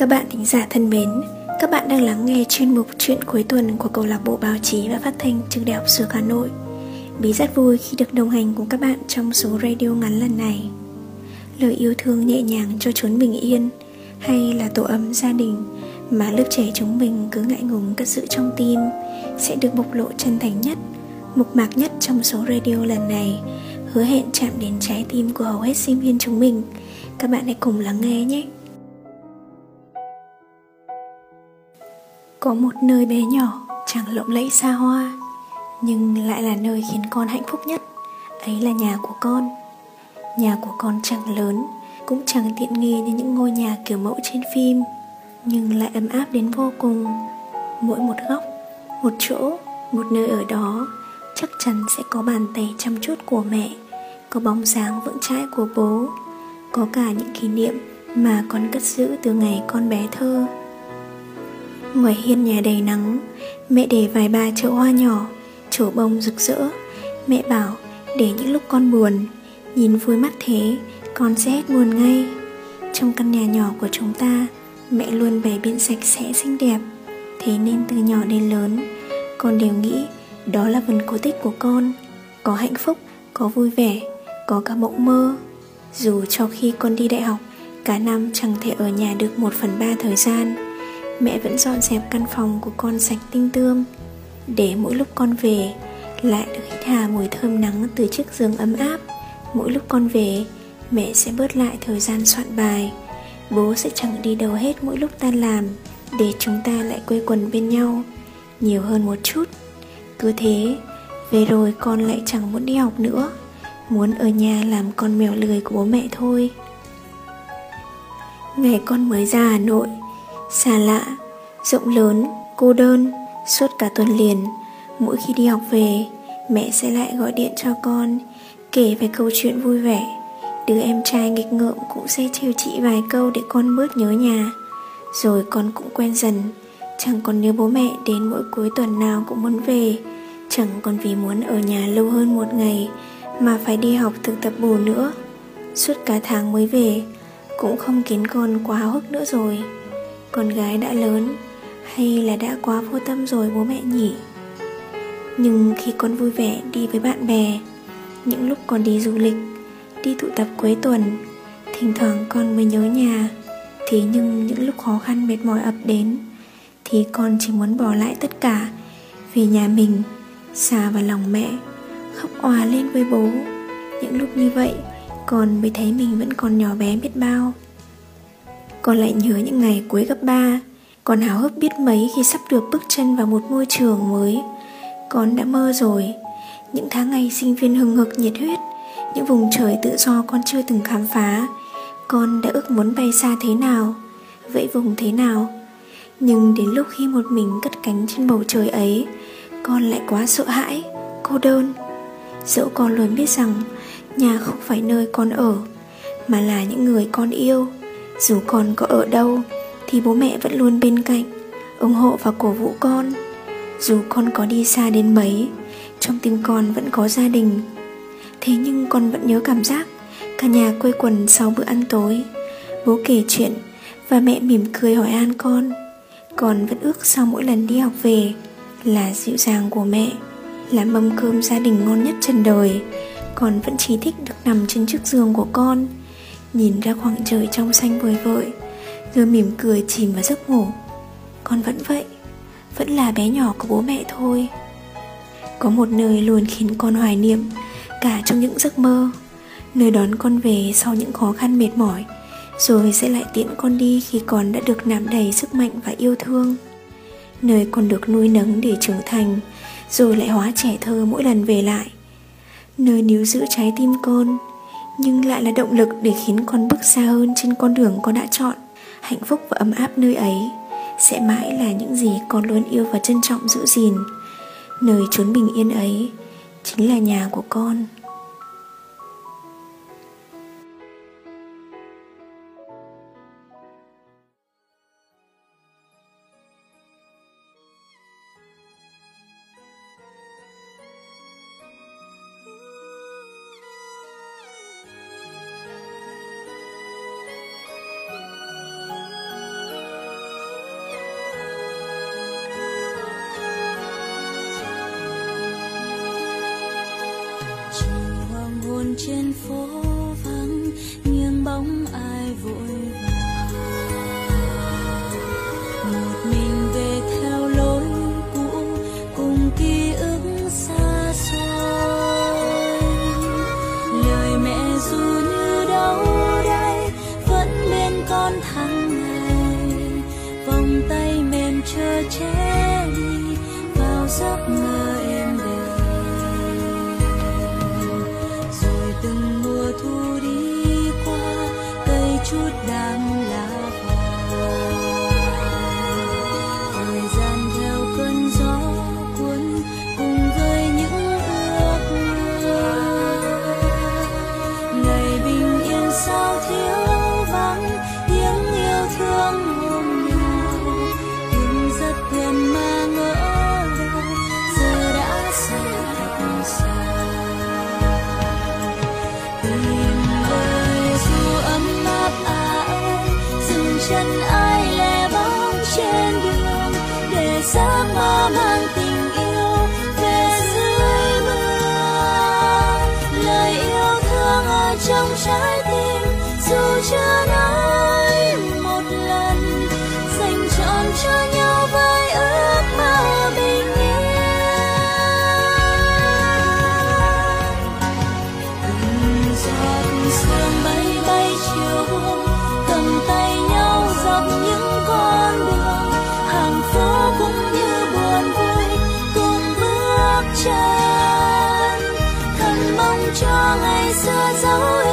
Các bạn thính giả thân mến, các bạn đang lắng nghe chuyên mục chuyện cuối tuần của câu lạc bộ báo chí và phát thanh trường đại học Dược Hà Nội. Bí rất vui khi được đồng hành cùng các bạn trong số radio ngắn lần này. Lời yêu thương nhẹ nhàng cho chốn bình yên hay là tổ ấm gia đình mà lớp trẻ chúng mình cứ ngại ngùng cất giữ trong tim sẽ được bộc lộ chân thành nhất, mục mạc nhất trong số radio lần này, hứa hẹn chạm đến trái tim của hầu hết sinh viên chúng mình. Các bạn hãy cùng lắng nghe nhé. Có một nơi bé nhỏ, chẳng lộng lẫy xa hoa, Nhưng lại là nơi khiến con hạnh phúc nhất. Ấy là nhà của con. Nhà của con chẳng lớn, Cũng chẳng tiện nghi như những ngôi nhà kiểu mẫu trên phim, Nhưng lại ấm áp đến vô cùng. Mỗi một góc, Một chỗ, Một nơi ở đó Chắc chắn sẽ có bàn tay chăm chút của mẹ, Có bóng dáng vững chãi của bố, Có cả những kỷ niệm Mà con cất giữ từ ngày con bé thơ. Ngoài hiên nhà đầy nắng Mẹ để vài ba chậu hoa nhỏ Chổ bông rực rỡ. Mẹ bảo để những lúc con buồn Nhìn vui mắt thế Con sẽ hết buồn ngay. Trong căn nhà nhỏ của chúng ta Mẹ luôn bày biện sạch sẽ xinh đẹp. Thế nên từ nhỏ đến lớn Con đều nghĩ Đó là phần cố tích của con. Có hạnh phúc, có vui vẻ Có cả mộng mơ. Dù cho khi con đi đại học Cả năm chẳng thể ở nhà được một phần ba thời gian mẹ vẫn dọn dẹp căn phòng của con sạch tinh tươm, để mỗi lúc con về lại được hít hà mùi thơm nắng từ chiếc giường ấm áp. Mỗi lúc con về, mẹ sẽ bớt lại thời gian soạn bài. Bố sẽ chẳng đi đâu hết mỗi lúc ta làm, để chúng ta lại quây quần bên nhau nhiều hơn một chút. Cứ thế, về rồi con lại chẳng muốn đi học nữa, muốn ở nhà làm con mèo lười của bố mẹ thôi. Ngày con mới ra hà nội xa lạ, rộng lớn, cô đơn suốt cả tuần liền. Mỗi khi đi học về, mẹ sẽ lại gọi điện cho con, kể về câu chuyện vui vẻ. Đứa em trai nghịch ngợm cũng sẽ trêu chị vài câu để con bớt nhớ nhà. Rồi con cũng quen dần, chẳng còn nhớ bố mẹ đến mỗi cuối tuần nào cũng muốn về, chẳng còn vì muốn ở nhà lâu hơn một ngày mà phải đi học thực tập bù nữa. Suốt cả tháng mới về, cũng không khiến con quá háo hức nữa rồi con gái đã lớn hay là đã quá vô tâm rồi bố mẹ nhỉ? Nhưng khi con vui vẻ đi với bạn bè, những lúc con đi du lịch, đi tụ tập cuối tuần, thỉnh thoảng con mới nhớ nhà. Thế nhưng những lúc khó khăn mệt mỏi ập đến, thì con chỉ muốn bỏ lại tất cả, về nhà mình xa vào lòng mẹ, khóc òa lên với bố. Những lúc như vậy, con mới thấy mình vẫn còn nhỏ bé biết bao con lại nhớ những ngày cuối cấp 3 Con háo hức biết mấy khi sắp được bước chân vào một môi trường mới. Con đã mơ rồi. Những tháng ngày sinh viên hừng hực nhiệt huyết, Những vùng trời tự do con chưa từng khám phá. Con đã ước muốn bay xa thế nào, Vẫy vùng thế nào. Nhưng đến lúc khi một mình cất cánh trên bầu trời ấy, Con lại quá sợ hãi, Cô đơn. Dẫu con luôn biết rằng Nhà không phải nơi con ở, Mà là những người con yêu dù con có ở đâu, Thì bố mẹ vẫn luôn bên cạnh, ủng hộ và cổ vũ con. Dù con có đi xa đến mấy, Trong tim con vẫn có gia đình. Thế nhưng con vẫn nhớ cảm giác, Cả nhà quây quần sau bữa ăn tối. Bố kể chuyện Và mẹ mỉm cười hỏi an con. Con vẫn ước sau mỗi lần đi học về Là dịu dàng của mẹ, Là mâm cơm gia đình ngon nhất trần đời. Con vẫn chỉ thích được nằm trên chiếc giường của con. Nhìn ra khoảng trời trong xanh vời vợi, Rồi mỉm cười chìm vào giấc ngủ. Con vẫn vậy, Vẫn là bé nhỏ của bố mẹ thôi. Có một nơi luôn khiến con hoài niệm Cả trong những giấc mơ, Nơi đón con về sau những khó khăn mệt mỏi, Rồi sẽ lại tiễn con đi khi con đã được nạp đầy sức mạnh và yêu thương. Nơi con được nuôi nấng để trưởng thành, Rồi lại hóa trẻ thơ mỗi lần về lại. Nơi níu giữ trái tim con nhưng lại là động lực để khiến con bước xa hơn trên con đường con đã chọn. Hạnh phúc và ấm áp nơi ấy sẽ mãi là những gì con luôn yêu và trân trọng giữ gìn. Nơi chốn bình yên ấy chính là nhà của con. Trên trái tim, dù chưa nói một lần, dành trọn cho nhau với ước mơ bình yên. Từng giọt sương bay bay chiều hôm cầm tay nhau dọc những con đường hàng phố cũng như buồn vui cùng bước chân. Thầm mong cho ngày xưa dấu